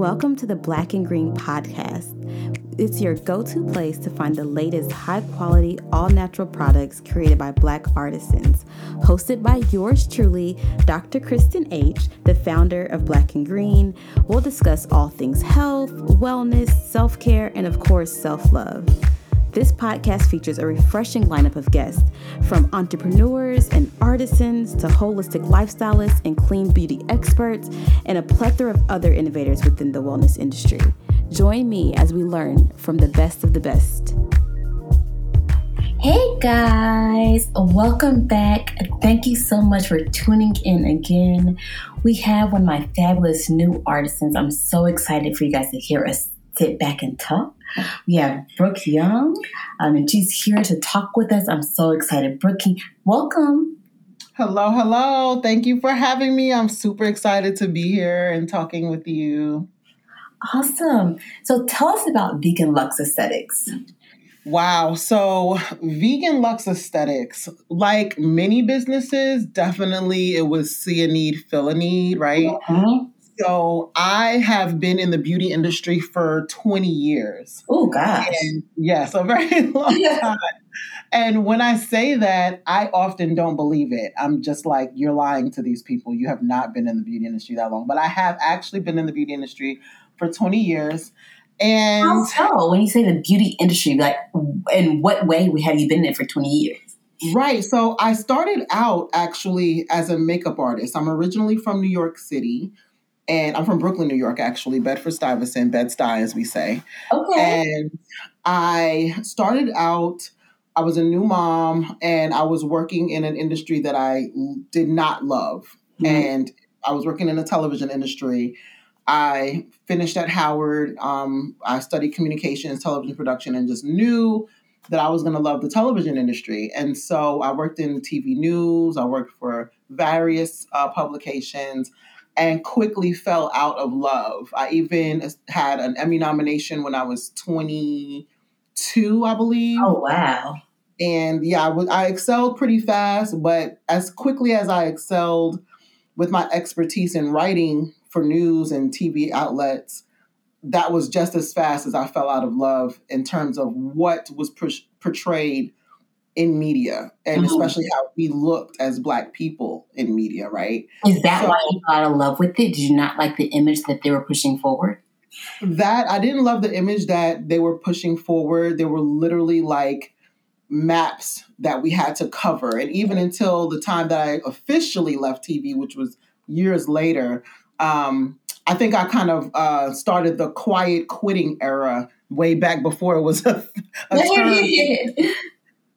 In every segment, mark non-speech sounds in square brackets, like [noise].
Welcome to the Black and Green podcast. It's your go to place to find the latest high quality, all natural products created by Black artisans. Hosted by yours truly, Dr. Kristen H., the founder of Black and Green. We'll discuss all things health, wellness, self care, and of course, self love. This podcast features a refreshing lineup of guests, from entrepreneurs and artisans to holistic lifestylists and clean beauty experts, and a plethora of other innovators within the wellness industry. Join me as we learn from the best of the best. Hey guys, welcome back. Thank you so much for tuning in again. We have one of my fabulous new artisans. I'm so excited for you guys to hear us sit back and talk. We have Brooke Young, um, and she's here to talk with us. I'm so excited. Brooke, welcome. Hello, hello. Thank you for having me. I'm super excited to be here and talking with you. Awesome. So tell us about Vegan Lux Aesthetics. Wow. So, Vegan Lux Aesthetics, like many businesses, definitely it was see a need, fill a need, right? Mm-hmm. So I have been in the beauty industry for 20 years. Oh, gosh. And yes, a [laughs] very long time. And when I say that, I often don't believe it. I'm just like, you're lying to these people. You have not been in the beauty industry that long. But I have actually been in the beauty industry for 20 years. And How so? When you say the beauty industry, like in what way have you been in it for 20 years? Right. So I started out actually as a makeup artist. I'm originally from New York City and I'm from Brooklyn, New York, actually, Bedford Stuyvesant, Bed Stuy, as we say. Okay. And I started out. I was a new mom, and I was working in an industry that I did not love, mm-hmm. and I was working in the television industry. I finished at Howard. Um, I studied communications, television production, and just knew that I was going to love the television industry. And so I worked in TV news. I worked for various uh, publications and quickly fell out of love. I even had an Emmy nomination when I was 22, I believe. Oh, wow. And yeah, I, I excelled pretty fast, but as quickly as I excelled with my expertise in writing for news and TV outlets, that was just as fast as I fell out of love in terms of what was portrayed in media and mm-hmm. especially how we looked as black people in media right? Is that so, why you got in love with it? Did you not like the image that they were pushing forward? That i didn't love the image that they were pushing forward. They were literally like maps that we had to cover. And even until the time that i officially left tv which was years later um, i think i kind of uh, started the quiet quitting era way back before it was [laughs] a, a term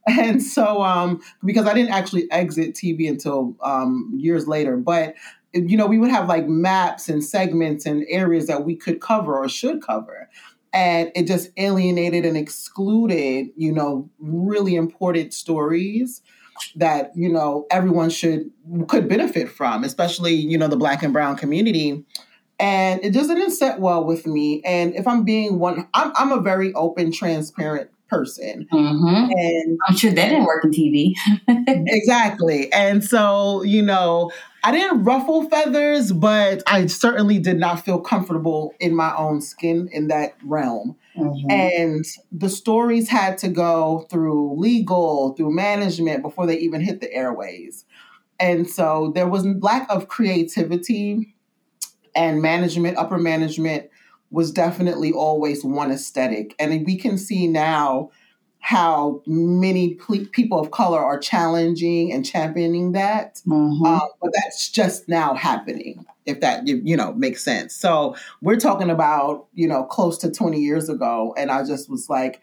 [laughs] and so um because i didn't actually exit tv until um years later but you know we would have like maps and segments and areas that we could cover or should cover. And it just alienated and excluded you know really important stories that you know everyone should could benefit from especially you know the black and brown community. And it just didn't set well with me. And if i'm being one i'm, I'm a very open transparent person. Mm-hmm. And I'm sure that didn't work in TV. [laughs] exactly. And so, you know, I didn't ruffle feathers, but I certainly did not feel comfortable in my own skin in that realm. Mm-hmm. And the stories had to go through legal, through management before they even hit the airways. And so there was lack of creativity and management, upper management was definitely always one aesthetic. And we can see now how many ple- people of color are challenging and championing that. Mm-hmm. Uh, but that's just now happening, if that, you know, makes sense. So we're talking about, you know, close to 20 years ago. And I just was like,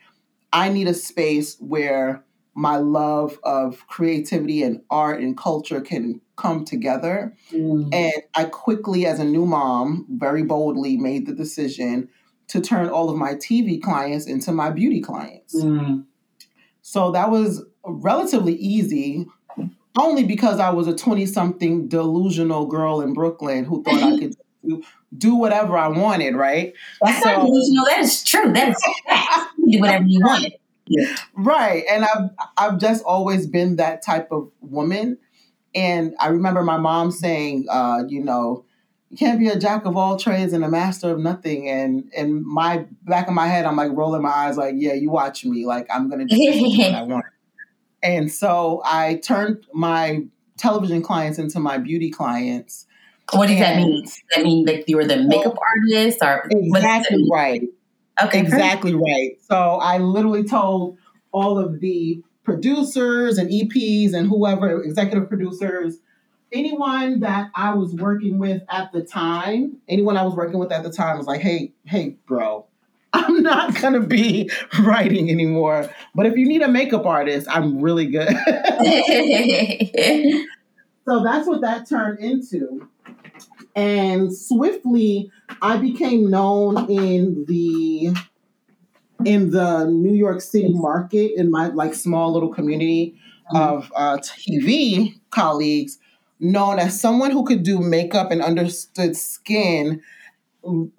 I need a space where my love of creativity and art and culture can come together. Mm. And I quickly, as a new mom, very boldly made the decision to turn all of my TV clients into my beauty clients. Mm. So that was relatively easy, only because I was a 20 something delusional girl in Brooklyn who thought I could [laughs] do, whatever I wanted, right? That's so, not delusional. That is true. That is [laughs] do whatever you want. Yeah. Right. And I've I've just always been that type of woman. And I remember my mom saying, uh, you know, you can't be a jack of all trades and a master of nothing. And in my back of my head, I'm like rolling my eyes, like, yeah, you watch me. Like I'm gonna do what I [laughs] want. And so I turned my television clients into my beauty clients. What does that mean? Does that mean that you were the makeup artist or exactly right? Okay, exactly right. So I literally told all of the producers and EPs and whoever executive producers anyone that I was working with at the time, anyone I was working with at the time was like, hey, hey, bro, [laughs] I'm not gonna be writing anymore. But if you need a makeup artist, I'm really good. [laughs] so that's what that turned into. And swiftly, I became known in the in the New York City market in my like small little community mm-hmm. of uh, TV colleagues known as someone who could do makeup and understood skin.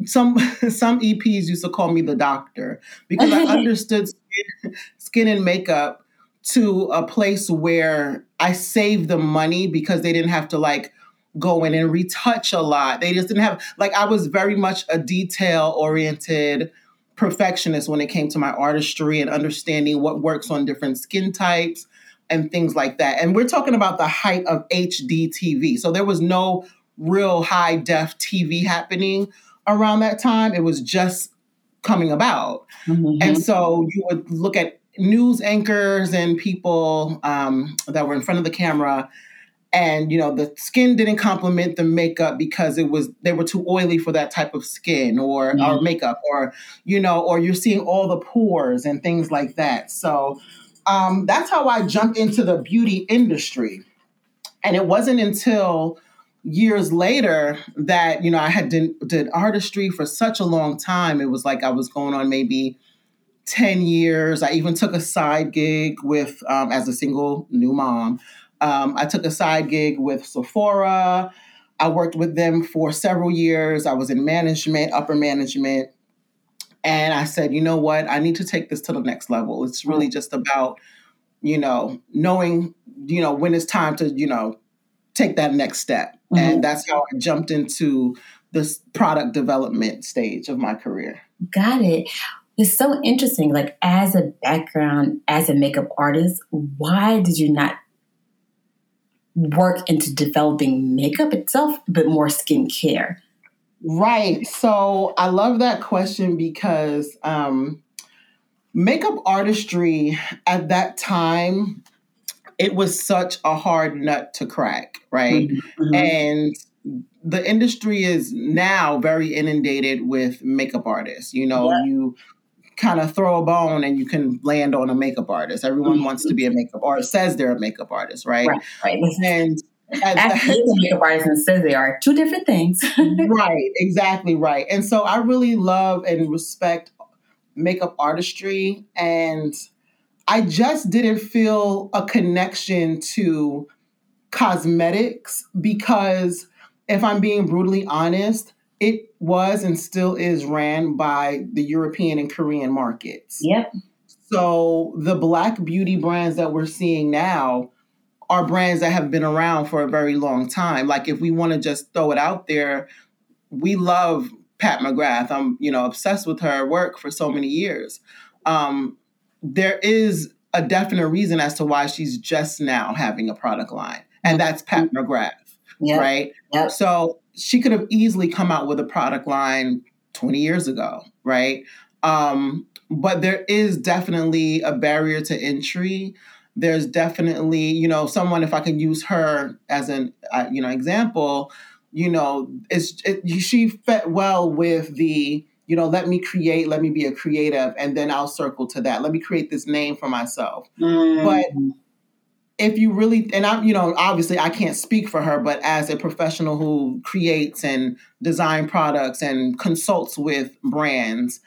Some [laughs] some EPs used to call me the doctor because I [laughs] understood skin, skin and makeup to a place where I saved them money because they didn't have to like go in and retouch a lot. They just didn't have like I was very much a detail oriented perfectionist when it came to my artistry and understanding what works on different skin types and things like that. And we're talking about the height of HD TV. So there was no real high def TV happening around that time. It was just coming about. Mm-hmm. And so you would look at news anchors and people um, that were in front of the camera and you know the skin didn't complement the makeup because it was they were too oily for that type of skin or mm-hmm. or makeup or you know or you're seeing all the pores and things like that so um, that's how I jumped into the beauty industry. And it wasn't until years later that, you know, I had did, did artistry for such a long time. It was like I was going on maybe 10 years. I even took a side gig with, um, as a single new mom, um, I took a side gig with Sephora. I worked with them for several years. I was in management, upper management. And I said, you know what? I need to take this to the next level. It's really mm. just about, you know, knowing, you know, when it's time to, you know, take that next step. Mm-hmm. And that's how I jumped into this product development stage of my career. Got it. It's so interesting. Like, as a background, as a makeup artist, why did you not work into developing makeup itself, but more skincare? Right. So I love that question because um, makeup artistry at that time, it was such a hard nut to crack, right? Mm-hmm. And the industry is now very inundated with makeup artists. You know, yeah. you kind of throw a bone and you can land on a makeup artist. Everyone mm-hmm. wants to be a makeup artist, says they're a makeup artist, right? right, right. And Actually, the makeup artist and says they are two different things. [laughs] right, exactly right. And so I really love and respect makeup artistry, and I just didn't feel a connection to cosmetics because, if I'm being brutally honest, it was and still is ran by the European and Korean markets. Yep. So the black beauty brands that we're seeing now are brands that have been around for a very long time. Like if we want to just throw it out there, we love Pat McGrath. I'm, you know, obsessed with her work for so many years. Um, there is a definite reason as to why she's just now having a product line, and that's Pat mm-hmm. McGrath, yep. right? Yep. So she could have easily come out with a product line 20 years ago, right? Um, but there is definitely a barrier to entry there's definitely you know someone if i can use her as an uh, you know example you know it's it, she fit well with the you know let me create let me be a creative and then i'll circle to that let me create this name for myself mm. but if you really and i'm you know obviously i can't speak for her but as a professional who creates and design products and consults with brands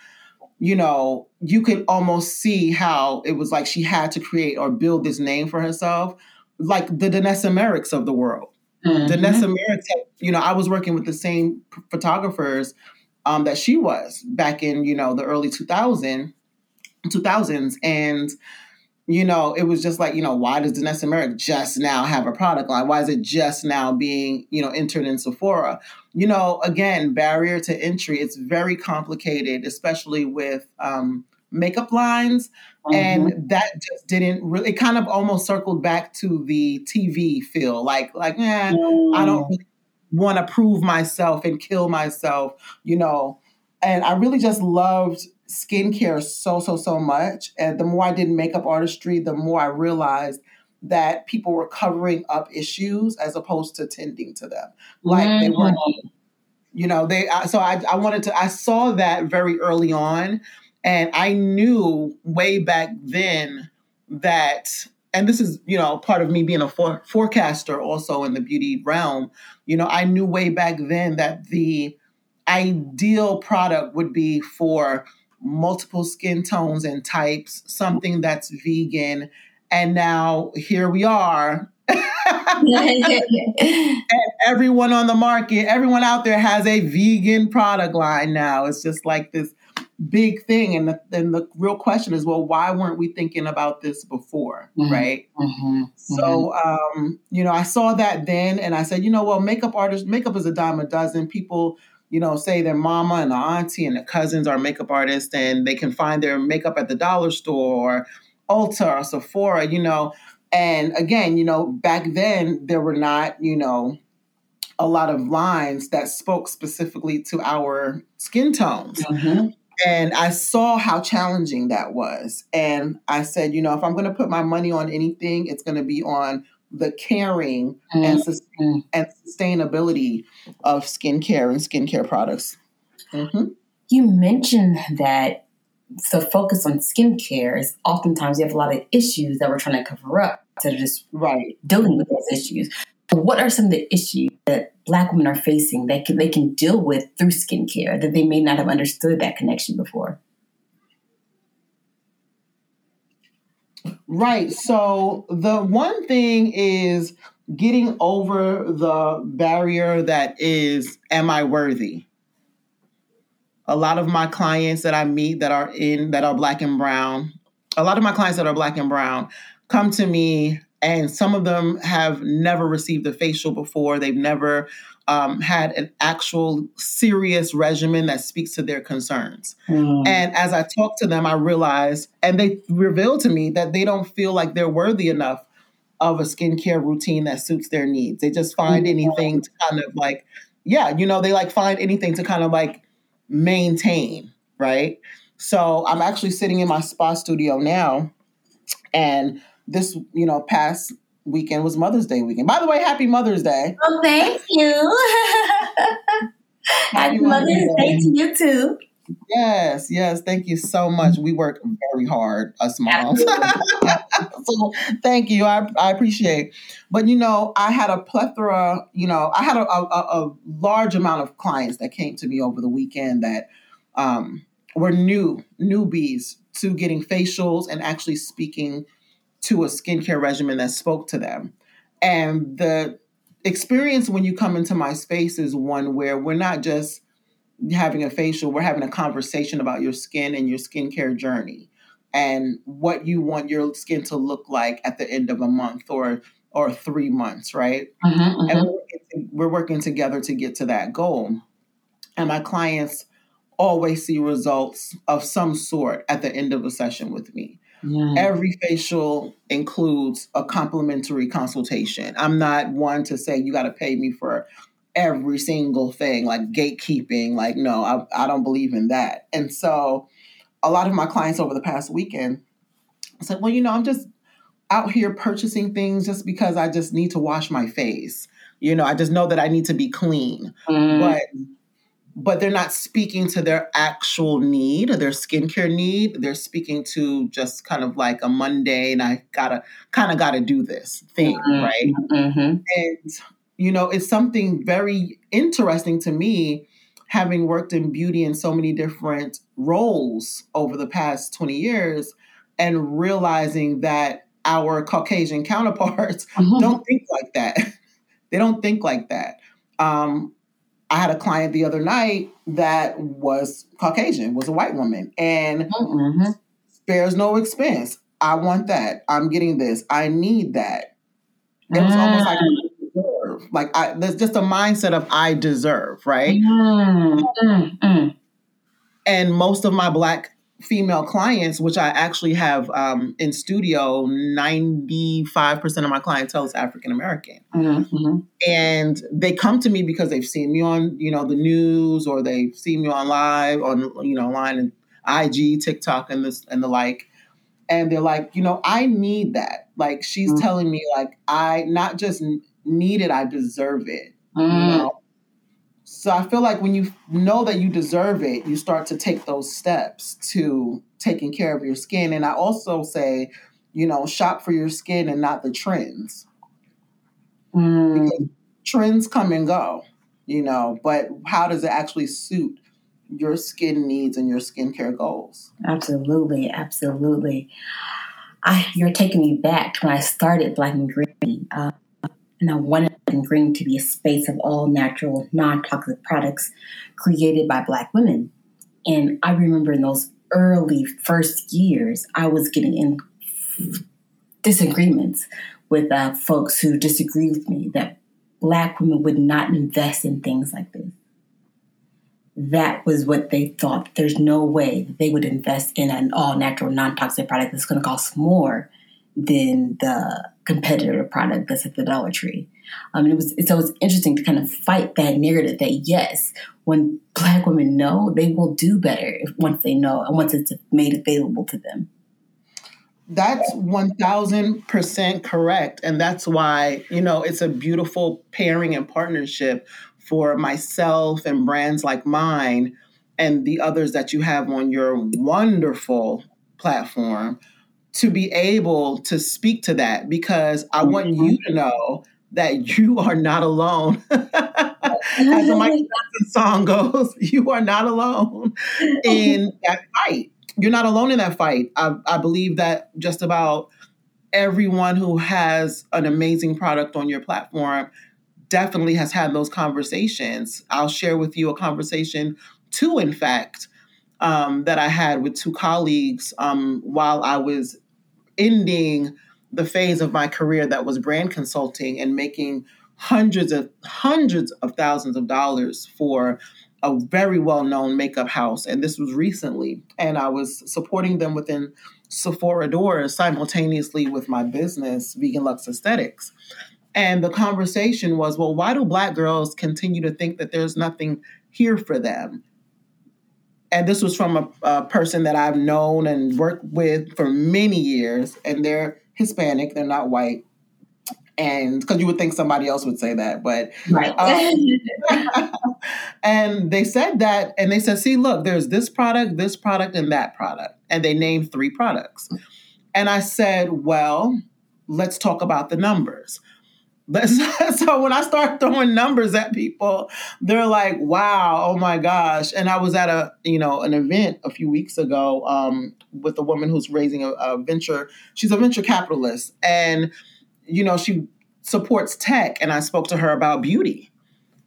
you know, you could almost see how it was like she had to create or build this name for herself, like the Danessa Myricks of the world. Mm-hmm. Danessa Myricks, you know, I was working with the same photographers um, that she was back in, you know, the early 2000, 2000s. And you know, it was just like, you know, why does Danessa Myrick just now have a product line? Why is it just now being, you know, entered in Sephora? You know, again, barrier to entry. It's very complicated, especially with um, makeup lines. Mm-hmm. And that just didn't really, it kind of almost circled back to the TV feel like, like, eh, mm. I don't mm. want to prove myself and kill myself, you know. And I really just loved skincare so, so, so much. And the more I did makeup artistry, the more I realized that people were covering up issues as opposed to tending to them. Like mm-hmm. they weren't, you know, they, so I, I wanted to, I saw that very early on. And I knew way back then that, and this is, you know, part of me being a for, forecaster also in the beauty realm, you know, I knew way back then that the ideal product would be for multiple skin tones and types, something that's vegan. And now here we are. [laughs] and everyone on the market, everyone out there has a vegan product line now. It's just like this big thing. And the, and the real question is, well, why weren't we thinking about this before? Mm-hmm. Right. Mm-hmm. So, mm-hmm. um, you know, I saw that then and I said, you know, well, makeup artists, makeup is a dime a dozen. People you know, say their mama and the auntie and the cousins are makeup artists and they can find their makeup at the dollar store or Ulta or Sephora, you know. And again, you know, back then there were not, you know, a lot of lines that spoke specifically to our skin tones. Mm-hmm. And I saw how challenging that was. And I said, you know, if I'm going to put my money on anything, it's going to be on the caring mm-hmm. and, mm. and sustainability of skincare and skincare products. Mm-hmm. You mentioned that the focus on skincare is oftentimes you have a lot of issues that we're trying to cover up instead of just right dealing with those issues. What are some of the issues that Black women are facing that can, they can deal with through skincare that they may not have understood that connection before? Right. So the one thing is getting over the barrier that is, am I worthy? A lot of my clients that I meet that are in, that are black and brown, a lot of my clients that are black and brown come to me and some of them have never received a facial before. They've never um, had an actual serious regimen that speaks to their concerns. Mm. And as I talk to them, I realize, and they reveal to me that they don't feel like they're worthy enough of a skincare routine that suits their needs. They just find anything to kind of like, yeah, you know, they like find anything to kind of like maintain, right? So I'm actually sitting in my spa studio now, and this, you know, past weekend was Mother's Day weekend. By the way, happy Mother's Day. Oh, thank you. [laughs] happy Mother's Day. Day to you too. Yes, yes. Thank you so much. We work very hard, us moms. [laughs] so thank you. I, I appreciate. But you know, I had a plethora. You know, I had a, a, a large amount of clients that came to me over the weekend that um, were new newbies to getting facials and actually speaking to a skincare regimen that spoke to them. And the experience when you come into my space is one where we're not just having a facial, we're having a conversation about your skin and your skincare journey and what you want your skin to look like at the end of a month or or three months, right? Mm-hmm, mm-hmm. And we're, we're working together to get to that goal. And my clients always see results of some sort at the end of a session with me. Yeah. Every facial includes a complimentary consultation. I'm not one to say you got to pay me for every single thing, like gatekeeping. Like, no, I, I don't believe in that. And so, a lot of my clients over the past weekend said, well, you know, I'm just out here purchasing things just because I just need to wash my face. You know, I just know that I need to be clean. Mm. But but they're not speaking to their actual need, their skincare need. They're speaking to just kind of like a Monday, and I gotta kind of gotta do this thing, mm-hmm. right? Mm-hmm. And you know, it's something very interesting to me, having worked in beauty in so many different roles over the past 20 years, and realizing that our Caucasian counterparts mm-hmm. don't think like that. [laughs] they don't think like that. Um, I had a client the other night that was Caucasian, was a white woman, and mm-hmm. spares no expense. I want that. I'm getting this. I need that. It was almost like mm. deserve. Like I, there's just a mindset of I deserve, right? Mm, mm, mm. And most of my black female clients, which I actually have um, in studio, 95% of my clientele is African American. Mm-hmm, mm-hmm. And they come to me because they've seen me on, you know, the news or they've seen me on live, on, you know, online and IG, TikTok and this and the like. And they're like, you know, I need that. Like she's mm-hmm. telling me like I not just need it, I deserve it. You mm. know? So I feel like when you know that you deserve it, you start to take those steps to taking care of your skin. And I also say, you know, shop for your skin and not the trends. Mm. Because trends come and go, you know, but how does it actually suit your skin needs and your skincare goals? Absolutely, absolutely. I, you're taking me back to when I started Black and Green. Uh, and I wanted and Green to be a space of all natural, non toxic products created by Black women. And I remember in those early first years, I was getting in disagreements with uh, folks who disagreed with me that Black women would not invest in things like this. That was what they thought. There's no way they would invest in an all natural, non toxic product that's going to cost more than the competitor product that's at the Dollar Tree. Um, it was so it's interesting to kind of fight that narrative that yes, when Black women know, they will do better if, once they know and once it's made available to them. That's 1000% correct. And that's why, you know, it's a beautiful pairing and partnership for myself and brands like mine and the others that you have on your wonderful platform to be able to speak to that because I want you mm-hmm. to know that you are not alone. [laughs] As the Michael [laughs] Jackson song goes, [laughs] you are not alone in that fight. You're not alone in that fight. I, I believe that just about everyone who has an amazing product on your platform definitely has had those conversations. I'll share with you a conversation, too, in fact, um, that I had with two colleagues um, while I was ending the phase of my career that was brand consulting and making hundreds of hundreds of thousands of dollars for a very well-known makeup house. And this was recently. And i was supporting them within sephora doors simultaneously with my business vegan lux aesthetics. And the conversation was well why do black girls continue to think that there's nothing here for them and this was from a, a, person that I've known and worked with for many years, and they're Hispanic, they're not white. And because you would think somebody else would say that, but right. Um, [laughs] and they said that, and they said, "See, look, there's this product, this product, and that product," and they named three products. And I said, "Well, let's talk about the numbers." So [laughs] when I start throwing numbers at people, they're like, "Wow, oh my gosh!" And I was at a you know an event a few weeks ago um, with a woman who's raising a, a venture. She's a venture capitalist, and you know she supports tech. And I spoke to her about beauty,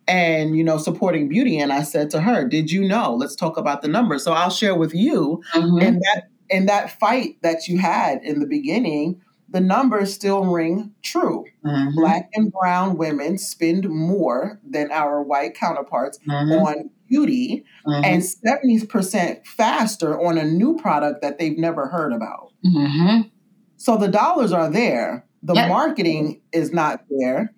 and you know supporting beauty. And I said to her, "Did you know? Let's talk about the numbers." So I'll share with you mm-hmm. in that in that fight that you had in the beginning the numbers still ring true. Mm-hmm. Black and brown women spend more than our white counterparts mm-hmm. on beauty mm-hmm. and 70% faster on a new product that they've never heard about. Mm-hmm. So the dollars are there. The yep. marketing is not there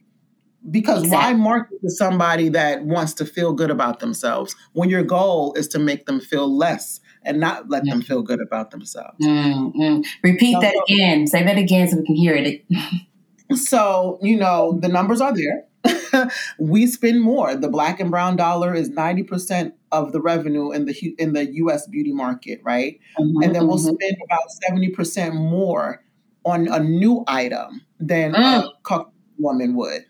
because exactly. why market to somebody that wants to feel good about themselves when your goal is to make them feel less and not let them feel good about themselves. Mm-hmm. Repeat so, that again. Say that again so we can hear it. [laughs] so, you know, the numbers are there. [laughs] we spend more. The black and brown dollar is 90% of the revenue in the in the US beauty market, right? Mm-hmm, and then we'll mm-hmm. spend about 70% more on a new item than mm. a woman would.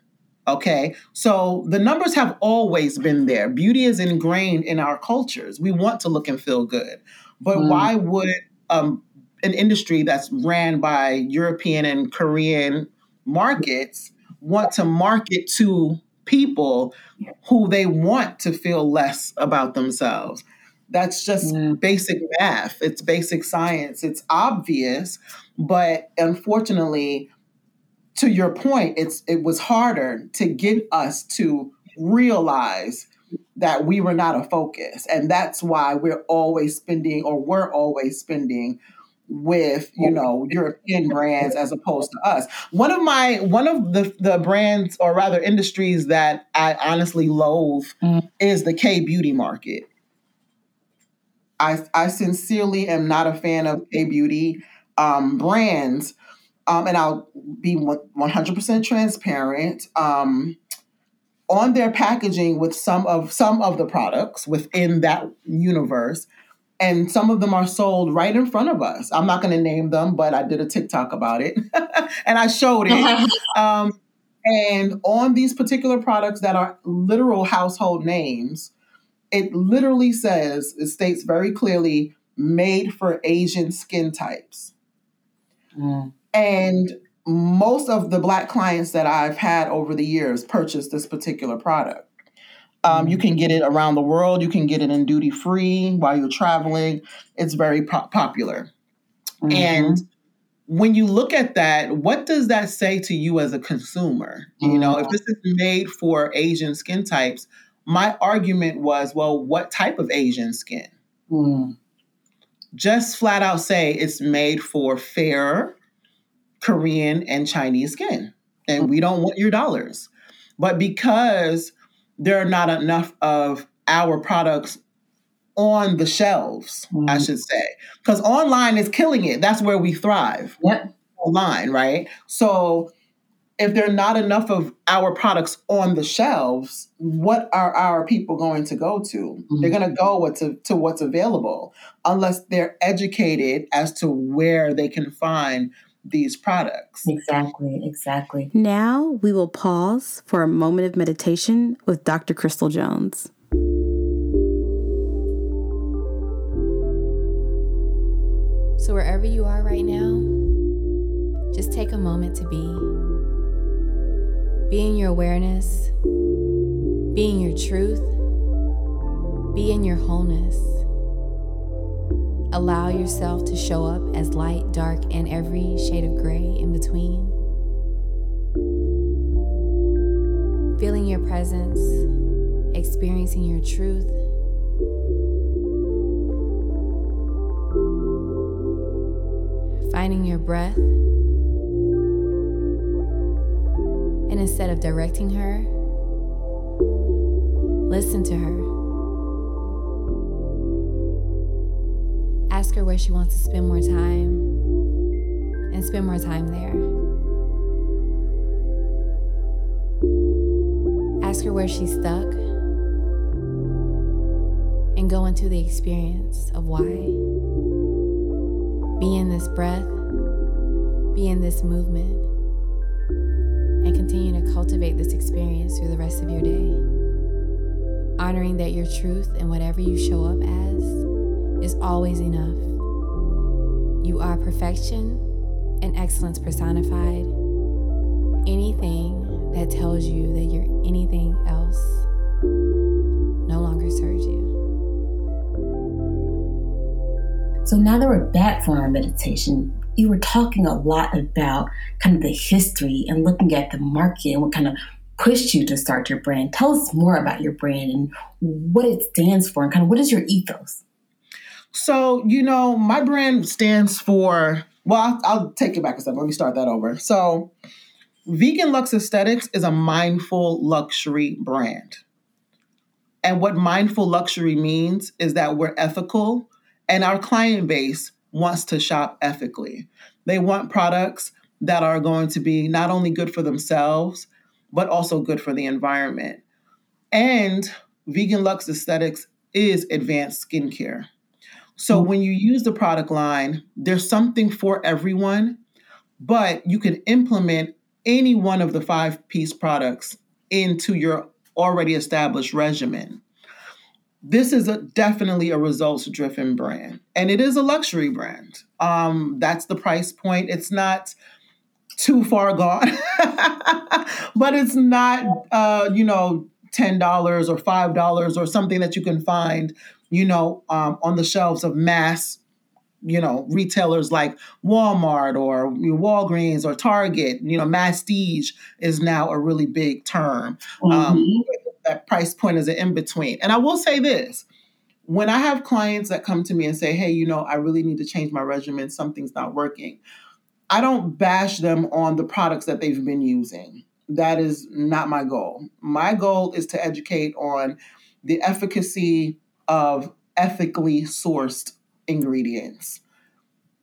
Okay. So the numbers have always been there. Beauty is ingrained in our cultures. We want to look and feel good. But mm. why would um, an industry that's ran by European and Korean markets want to market to people who they want to feel less about themselves? That's just mm. basic math. It's basic science. It's obvious, but unfortunately, to your point, it's it was harder to get us to realize that we were not a focus. And that's why we're always spending or we're always spending with you know European brands as opposed to us. One of my one of the the brands or rather industries that I honestly loathe mm. is the K beauty market. I I sincerely am not a fan of K beauty um, brands, um, and I'll be one hundred percent transparent. Um, on their packaging with some of some of the products within that universe and some of them are sold right in front of us. I'm not going to name them, but I did a TikTok about it [laughs] and I showed it. [laughs] um, and on these particular products that are literal household names, it literally says, it states very clearly, made for Asian skin types. Mm. And most of the Black clients that I've had over the years purchased this particular product. Um, you can get it around the world. You can get it in duty free while you're traveling. It's very po- popular. Mm-hmm. And when you look at that, what does that say to you as a consumer? Mm-hmm. You know, if mm-hmm. this is made for Asian skin types, my argument was, well, what type of Asian skin? Mm. Just flat out say it's made for fair Korean and Chinese skin, and we don't want your dollars. But because there are not enough of our products on the shelves, mm-hmm. I should say. Because online is killing it. That's where we thrive. Yep. Online, right? So if there are not enough of our products on the shelves, what are our people going to go to? Mm-hmm. They're going to go to, to what's available unless they're educated as to where they can find these products. Exactly, exactly. Now we will pause for a moment of meditation with Dr. Crystal Jones. So, wherever you are right now, just take a moment to be. Be in your awareness, be in your truth, be in your wholeness. Allow yourself to show up as light, dark, and every shade of gray in between. Feeling your presence, experiencing your truth. Finding your breath. And instead of directing her, listen to her. Her where she wants to spend more time and spend more time there. Ask her where she's stuck and go into the experience of why. Be in this breath, be in this movement, and continue to cultivate this experience through the rest of your day. Honoring that your truth and whatever you show up as is always enough. You are perfection and excellence personified. Anything that tells you that you're anything else no longer serves you. So now that we're back from our meditation, you were talking a lot about kind of the history and looking at the market and what kind of pushed you to start your brand. Tell us more about your brand and what it stands for and kind of what is your ethos? So, you know, my brand stands for, well, I'll, I'll take it back a step. Let me start that over. So, Vegan Lux Aesthetics is a mindful luxury brand. And what mindful luxury means is that we're ethical and our client base wants to shop ethically. They want products that are going to be not only good for themselves, but also good for the environment. And Vegan Lux Aesthetics is advanced skincare. So when you use the product line, there's something for everyone, but you can implement any one of the five piece products into your already established regimen. This is a, definitely a results driven brand, and it is a luxury brand. Um, that's the price point. It's not too far gone, [laughs] but it's not, uh, you know, $10 or $5 or something that you can find, you know, um, on the shelves of mass, you know, retailers like Walmart or Walgreens or Target, you know, mastige is now a really big term. Um, mm-hmm. Um, that price point is an in between. And I will say this when I have clients that come to me and say, hey, you know, I really need to change my regimen, something's not working, I don't bash them on the products that they've been using. That is not my goal. My goal is to educate on the efficacy of ethically sourced ingredients.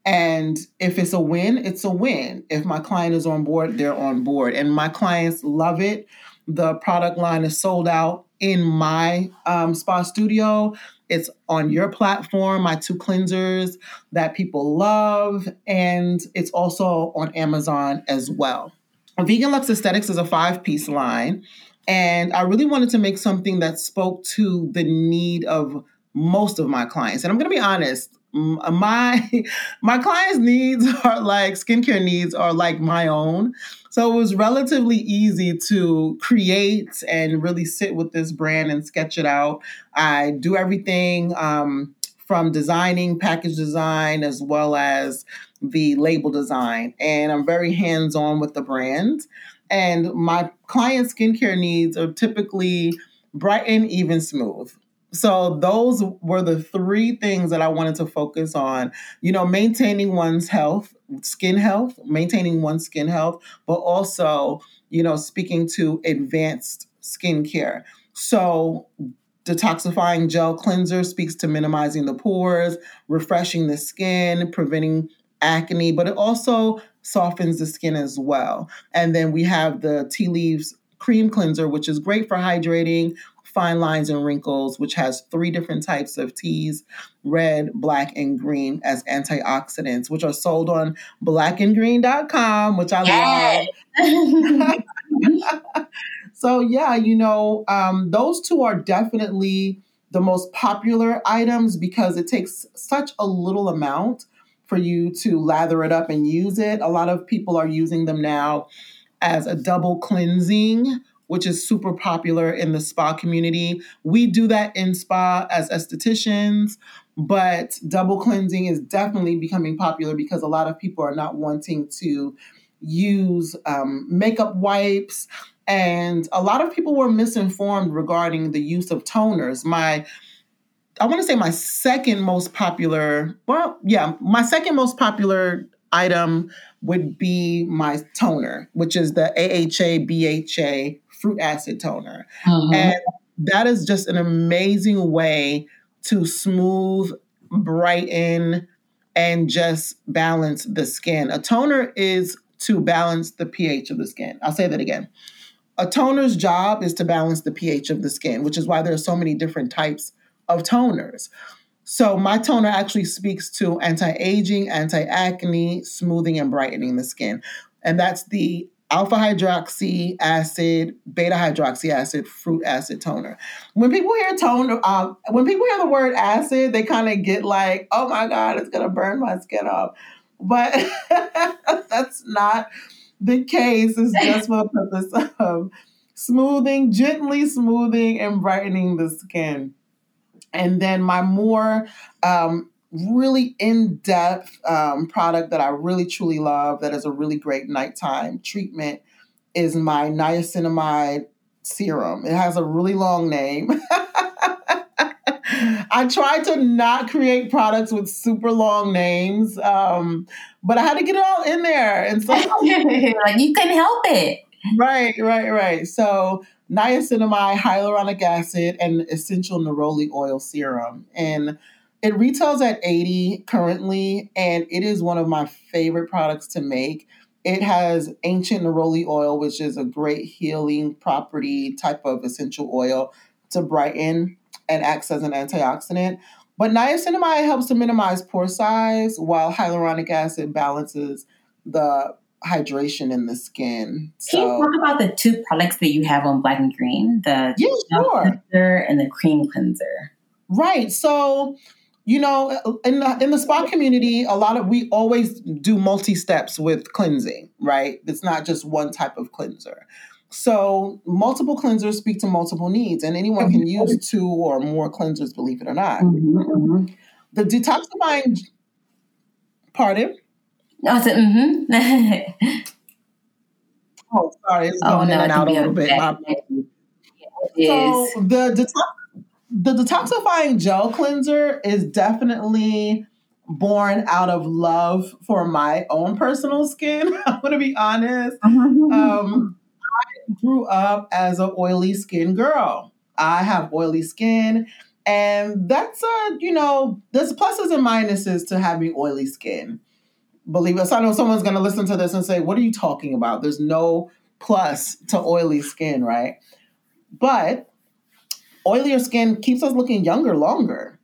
And if it's a win, it's a win. If my client is on board, they're on board. And my clients love it. The product line is sold out in my um, spa studio. It's on your platform, my two cleansers that people love, and it's also on Amazon as well. Vegan Lux Aesthetics is a five piece line, and I really wanted to make something that spoke to the need of most of my clients. And I'm going to be honest, my [laughs] my clients' needs [laughs] are like skincare needs are like my own. So it was relatively easy to create and really sit with this brand and sketch it out. I do everything um, from designing, package design, as well as the label design. And I'm very hands on with the brand. And my client skincare needs are typically bright and even smooth. So those were the three things that I wanted to focus on. You know, maintaining one's health, skin health, maintaining one's skin health, but also, you know, speaking to advanced skincare. So detoxifying gel cleanser speaks to minimizing the pores, refreshing the skin, preventing acne, but it also softens the skin as well. And then we have the tea leaves cream cleanser, which is great for hydrating, fine lines and wrinkles, which has three different types of teas red, black, and green as antioxidants, which are sold on blackandgreen.com, which I love. [laughs] so, yeah, you know, um, those two are definitely the most popular items because it takes such a little amount for you to lather it up and use it. A lot of people are using them now as a double cleansing which is super popular in the spa community. We do that in spa as estheticians, but double cleansing is definitely becoming popular because a lot of people are not wanting to use um, makeup wipes. And a lot of people were misinformed regarding the use of toners. My I want to say my second most popular, well, yeah, my second most popular item would be my toner, which is the AHA BHA fruit acid toner. Mm-hmm. And that is just an amazing way to smooth, brighten, and just balance the skin. A toner is to balance the pH of the skin. I'll say that again. A toner's job is to balance the pH of the skin, which is why there are so many different types of toners. So my toner actually speaks to anti-aging, anti-acne, smoothing and brightening the skin. And that's the alpha hydroxy acid, beta hydroxy acid, fruit acid toner. When people hear toner, uh, when people hear the word acid, they kind of get like, oh my God, it's gonna burn my skin off. But [laughs] that's not the case. It's just for the purpose of smoothing, gently smoothing and brightening the skin. And then my more um, really in depth um, product that I really truly love, that is a really great nighttime treatment, is my niacinamide serum. It has a really long name. [laughs] I try to not create products with super long names, um, but I had to get it all in there. And so, [laughs] like you couldn't help it. Right, right, right. So, niacinamide, hyaluronic acid, and essential neroli oil serum. And it retails at 80 currently, and it is one of my favorite products to make. It has ancient neroli oil, which is a great healing property type of essential oil to brighten and acts as an antioxidant. But niacinamide helps to minimize pore size, while hyaluronic acid balances the hydration in the skin. Can so, you talk about the two products that you have on Black and Green, the yeah, sure. cleanser and the cream cleanser? Right. So you know, in the in the spa community, a lot of we always do multi steps with cleansing, right? It's not just one type of cleanser. So multiple cleansers speak to multiple needs, and anyone can use two or more cleansers, believe it or not. Mm-hmm, mm-hmm. The detoxifying, pardon? I said, mm-hmm. [laughs] oh, sorry, it's oh, going oh, no, in and out a little bit. so the detox, the detoxifying gel cleanser is definitely born out of love for my own personal skin. [laughs] I'm gonna be honest. Um, I grew up as an oily skin girl. I have oily skin, and that's a you know there's pluses and minuses to having oily skin. Believe us, I know someone's gonna listen to this and say, "What are you talking about?" There's no plus to oily skin, right? But oilier skin keeps us looking younger longer.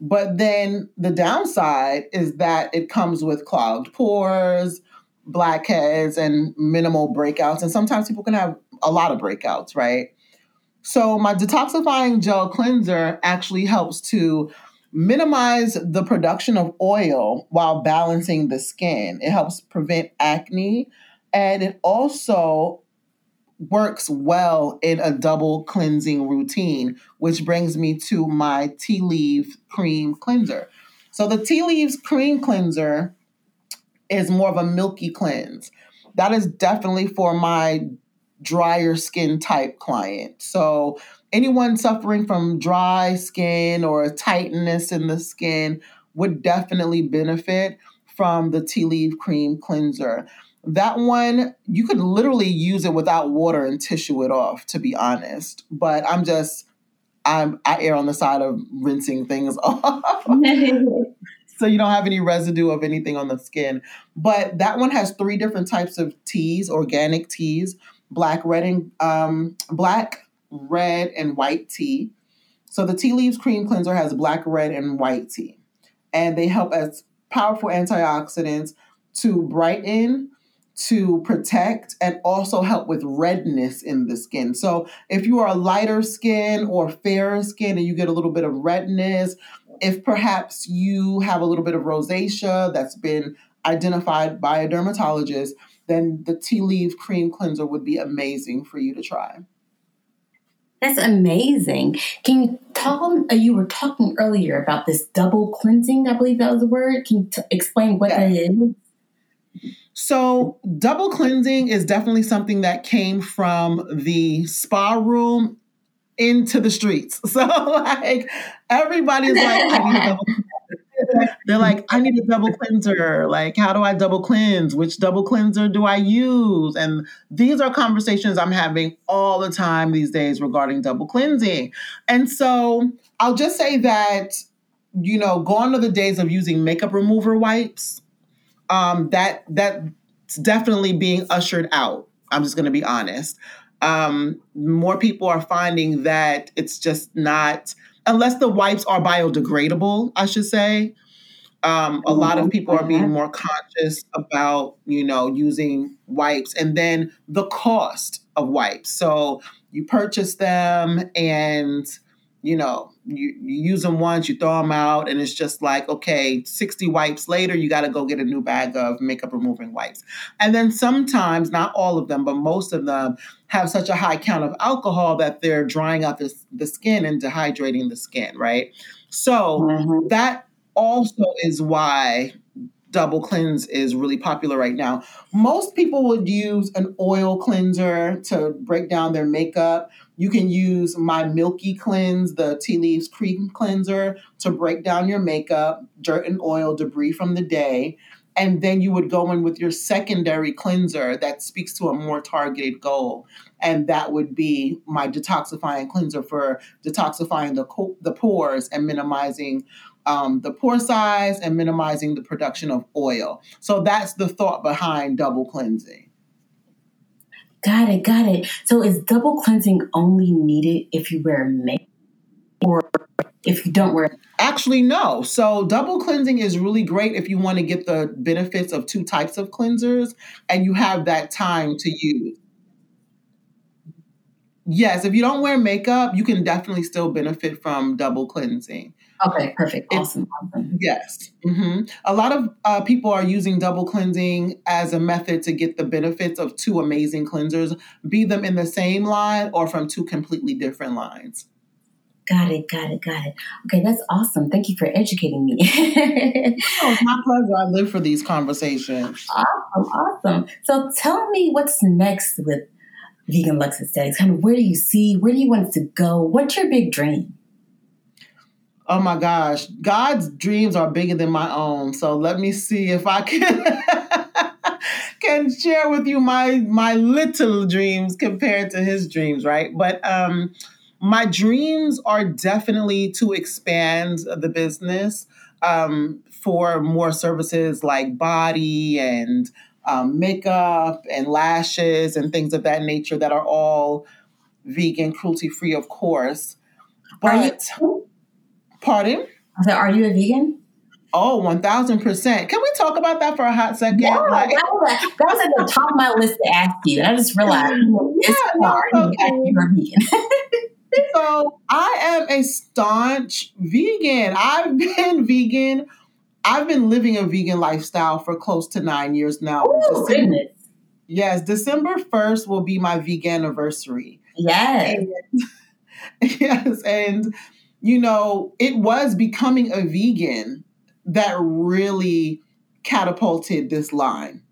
But then the downside is that it comes with clogged pores, blackheads, and minimal breakouts. And sometimes people can have a lot of breakouts, right? So my detoxifying gel cleanser actually helps to minimize the production of oil while balancing the skin. It helps prevent acne and it also works well in a double cleansing routine, which brings me to my tea leaf cream cleanser. So the tea leaves cream cleanser is more of a milky cleanse. That is definitely for my drier skin type client. So anyone suffering from dry skin or tightness in the skin would definitely benefit from the tea leaf cream cleanser. That one, you could literally use it without water and tissue it off, to be honest. But I'm just, I'm, I err on the side of rinsing things [laughs] off. [laughs] so you don't have any residue of anything on the skin. But that one has three different types of teas, organic teas, black, red, and um, black, red, and white tea. So the tea leaves cream cleanser has black, red, and white tea, and they help as powerful antioxidants to brighten, to protect and also help with redness in the skin. So, if you are a lighter skin or fairer skin and you get a little bit of redness, if perhaps you have a little bit of rosacea that's been identified by a dermatologist, then the tea leaf cream cleanser would be amazing for you to try. That's amazing. Can you talk? Uh, you were talking earlier about this double cleansing. I believe that was the word. Can you t- explain what that is? So, double cleansing is definitely something that came from the spa room into the streets. [laughs] So, like, everybody's like, I need a double They're like, I need a double cleanser. Like, how do I double cleanse? Which double cleanser do I use? And these are conversations I'm having all the time these days regarding double cleansing. And so I'll just say that, you know, gone are the days of using makeup remover wipes um, that that's definitely being ushered out. I'm just to be honest. Um, more people are finding that it's just not, unless the wipes are biodegradable, I should say. Um, a lot of mm-hmm. people are being mm-hmm. more conscious about, you know, using wipes and then the cost of wipes. So you purchase them and you know, you, you use them once, you throw them out, and it's just like, okay, 60 wipes later, you got to go get a new bag of makeup removing wipes. And then sometimes, not all of them, but most of them have such a high count of alcohol that they're drying out the, the skin and dehydrating the skin, right? So mm-hmm. that also is why double cleanse is really popular right now. Most people would use an oil cleanser to break down their makeup you can use my Milky Cleanse, the tea leaves cream cleanser, to break down your makeup, dirt and oil, debris from the day. And then you would go in with your secondary cleanser that speaks to a more targeted goal. And that would be my detoxifying cleanser for detoxifying the, the pores and minimizing um, the pore size and minimizing the production of oil. So that's the thought behind double cleansing. Got it, got it. So is double cleansing only needed if you wear makeup or if you don't wear Actually, no. So double cleansing is really great if you want to get the benefits of two types of cleansers and you have that time to use. Yes, if you don't wear makeup, you can definitely still benefit from double cleansing. Okay, perfect. Awesome. awesome. Yes. Mm-hmm. A lot of uh, people are using double cleansing as a method to get the benefits of two amazing cleansers, be them in the same line or from two completely different lines. Got it, got it, got it. Okay, that's awesome. Thank you for educating me. [laughs] oh, it's my pleasure. I live for these conversations. Awesome, awesome. So tell me what's next with Vegan Lux Aesthetics. Kind of where do you see, where do you want it to go? What's your big dream? Oh my gosh, God's dreams are bigger than my own. So let me see if I can [laughs] can share with you my my little dreams compared to his dreams, right? But um my dreams are definitely to expand the business um, for more services like body and um, makeup and lashes and things of that nature that are all vegan, cruelty free, of course. But, pardon? I said, are you a vegan? Oh, 1000%. Can we talk about that for a hot second? Yeah, like, that, was, that was at the top of my list to ask you. And I just realized [laughs] yeah, no, okay. [laughs] so I am a staunch vegan. I've been vegan. I've been living a vegan lifestyle for close to nine years now. Oh, goodness. Yes, December 1st will be my vegan anniversary. Yes. And, [laughs] yes. And, you know, it was becoming a vegan that really catapulted this line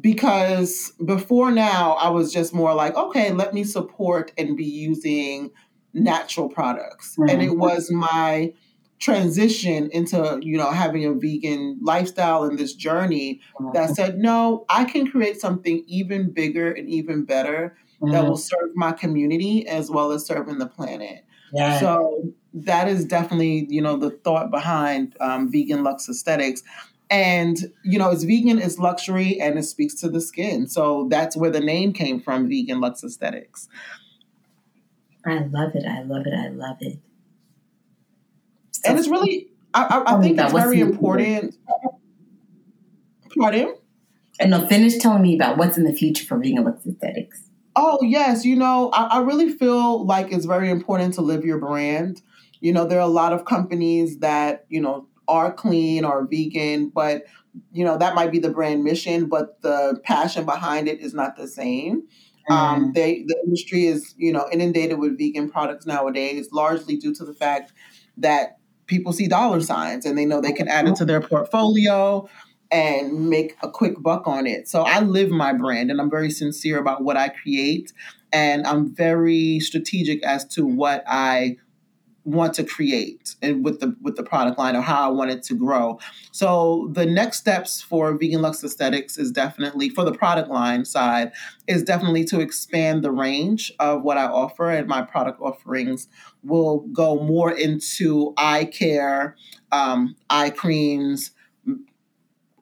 because before now I was just more like, okay, let me support and be using natural products. Mm-hmm. And it was my transition into, you know, having a vegan lifestyle and this journey mm-hmm. that said, no, I can create something even bigger and even better mm-hmm. that will serve my community as well as serving the planet. Yeah. So that is definitely, you know, the thought behind um, vegan lux aesthetics. And, you know, it's vegan, it's luxury, and it speaks to the skin. So that's where the name came from, Vegan Lux Aesthetics. I love it. I love it. I love it. So and it's really, I, I, I think it's very important. Pardon? And no, finish telling me about what's in the future for Vegan Lux Aesthetics. Oh, yes. You know, I, I really feel like it's very important to live your brand. You know, there are a lot of companies that, you know, are clean or vegan, but you know that might be the brand mission, but the passion behind it is not the same. Um, mm-hmm. Um, they the industry is you know inundated with vegan products nowadays, largely due to the fact that people see dollar signs and they know they can add it to their portfolio and make a quick buck on it. So I live my brand and I'm very sincere about what I create and I'm very strategic as to what I want to create and with the with the product line or how I want it to grow. So the next steps for Vegan Lux Aesthetics is definitely for the product line side is definitely to expand the range of what I offer and my product offerings will go more into eye care, um, eye creams,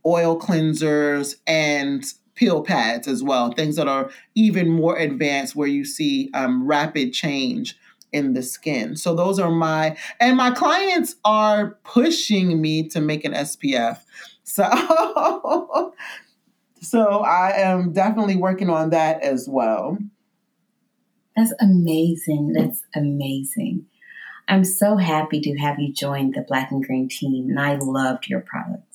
oil cleansers, and peel pads as well. Things that are even more advanced where you see um, rapid change in the skin. So those are my and my clients are pushing me to make an SPF. [laughs] So so I am definitely working on that as well. That's amazing. That's amazing. I'm so happy to have you join the Black and Green team and I loved your products.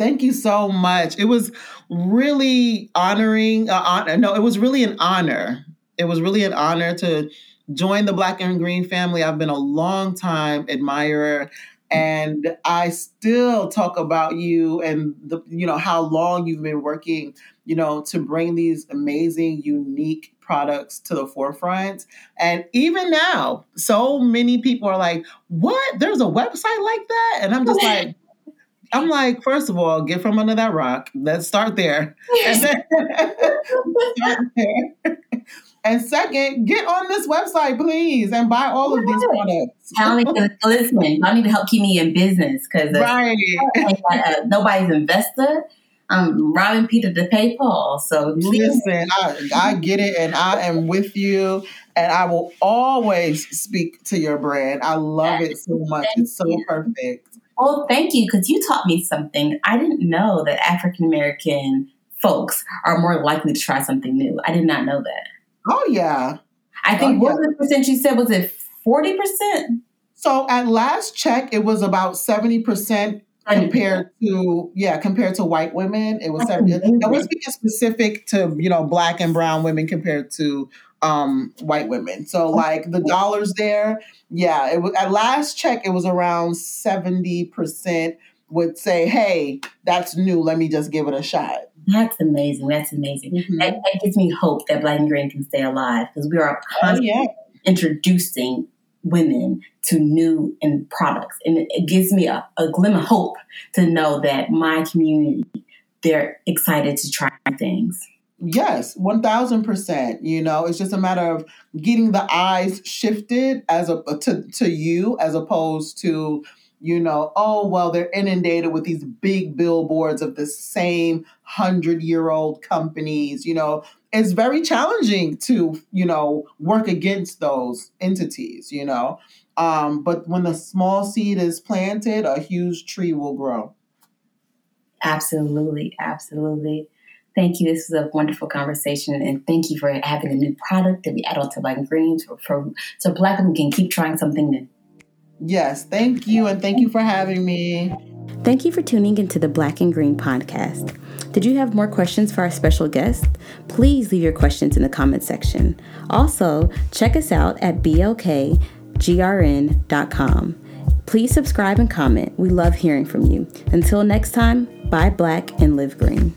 Thank you so much. It was really honoring. Uh, no, it was really an honor. It was really an honor to join the Black and Green family. I've been a long time admirer and I still talk about you and the you know how long you've been working, you know, to bring these amazing unique products to the forefront. And even now, so many people are like, "What? There's a website like that?" And I'm just [laughs] like I'm like, first of all, get from under that rock. Let's start there. [laughs] start there. And second, get on this website, please, and buy all of these products. Tell me, [laughs] listen, I need to help keep me in business because uh, right. Uh, nobody's investor. I'm robbing Peter to pay Paul. So please. listen, I, I get it, and I am with you, and I will always speak to your brand. I love it so much. It's so perfect. Well, thank you because you taught me something. I didn't know that African American folks are more likely to try something new. I did not know that. Oh yeah. I think oh, yeah. what was the percent you said? Was it forty percent? So at last check, it was about seventy percent compared to yeah compared to white women it was seventy. That was speaking specific to you know black and brown women compared to um white women so like the dollars there yeah it was at last check it was around 70 percent would say hey that's new let me just give it a shot that's amazing that's amazing mm-hmm. that, that, gives me hope that black and green can stay alive because we are constantly oh, yeah. introducing women to new and products. And it gives me a, a glimmer of hope to know that my community, they're excited to try things. Yes, 1000%. You know, it's just a matter of getting the eyes shifted as a to, to you as opposed to, you know, oh, well, they're inundated with these big billboards of the same 100-year-old companies, you know, it's very challenging to you know work against those entities you know. Um, but when the small seed is planted a huge tree will grow. Absolutely absolutely thank you this was a wonderful conversation and thank you for having a new product that we add on to black and greens for, for so black women can keep trying something new yes thank you and thank you for having me thank you for tuning into the black and green podcast did you have more questions for our special guest? Please leave your questions in the comment section. Also, check us out at blkgrn.com. Please subscribe and comment. We love hearing from you. Until next time, buy black and live green.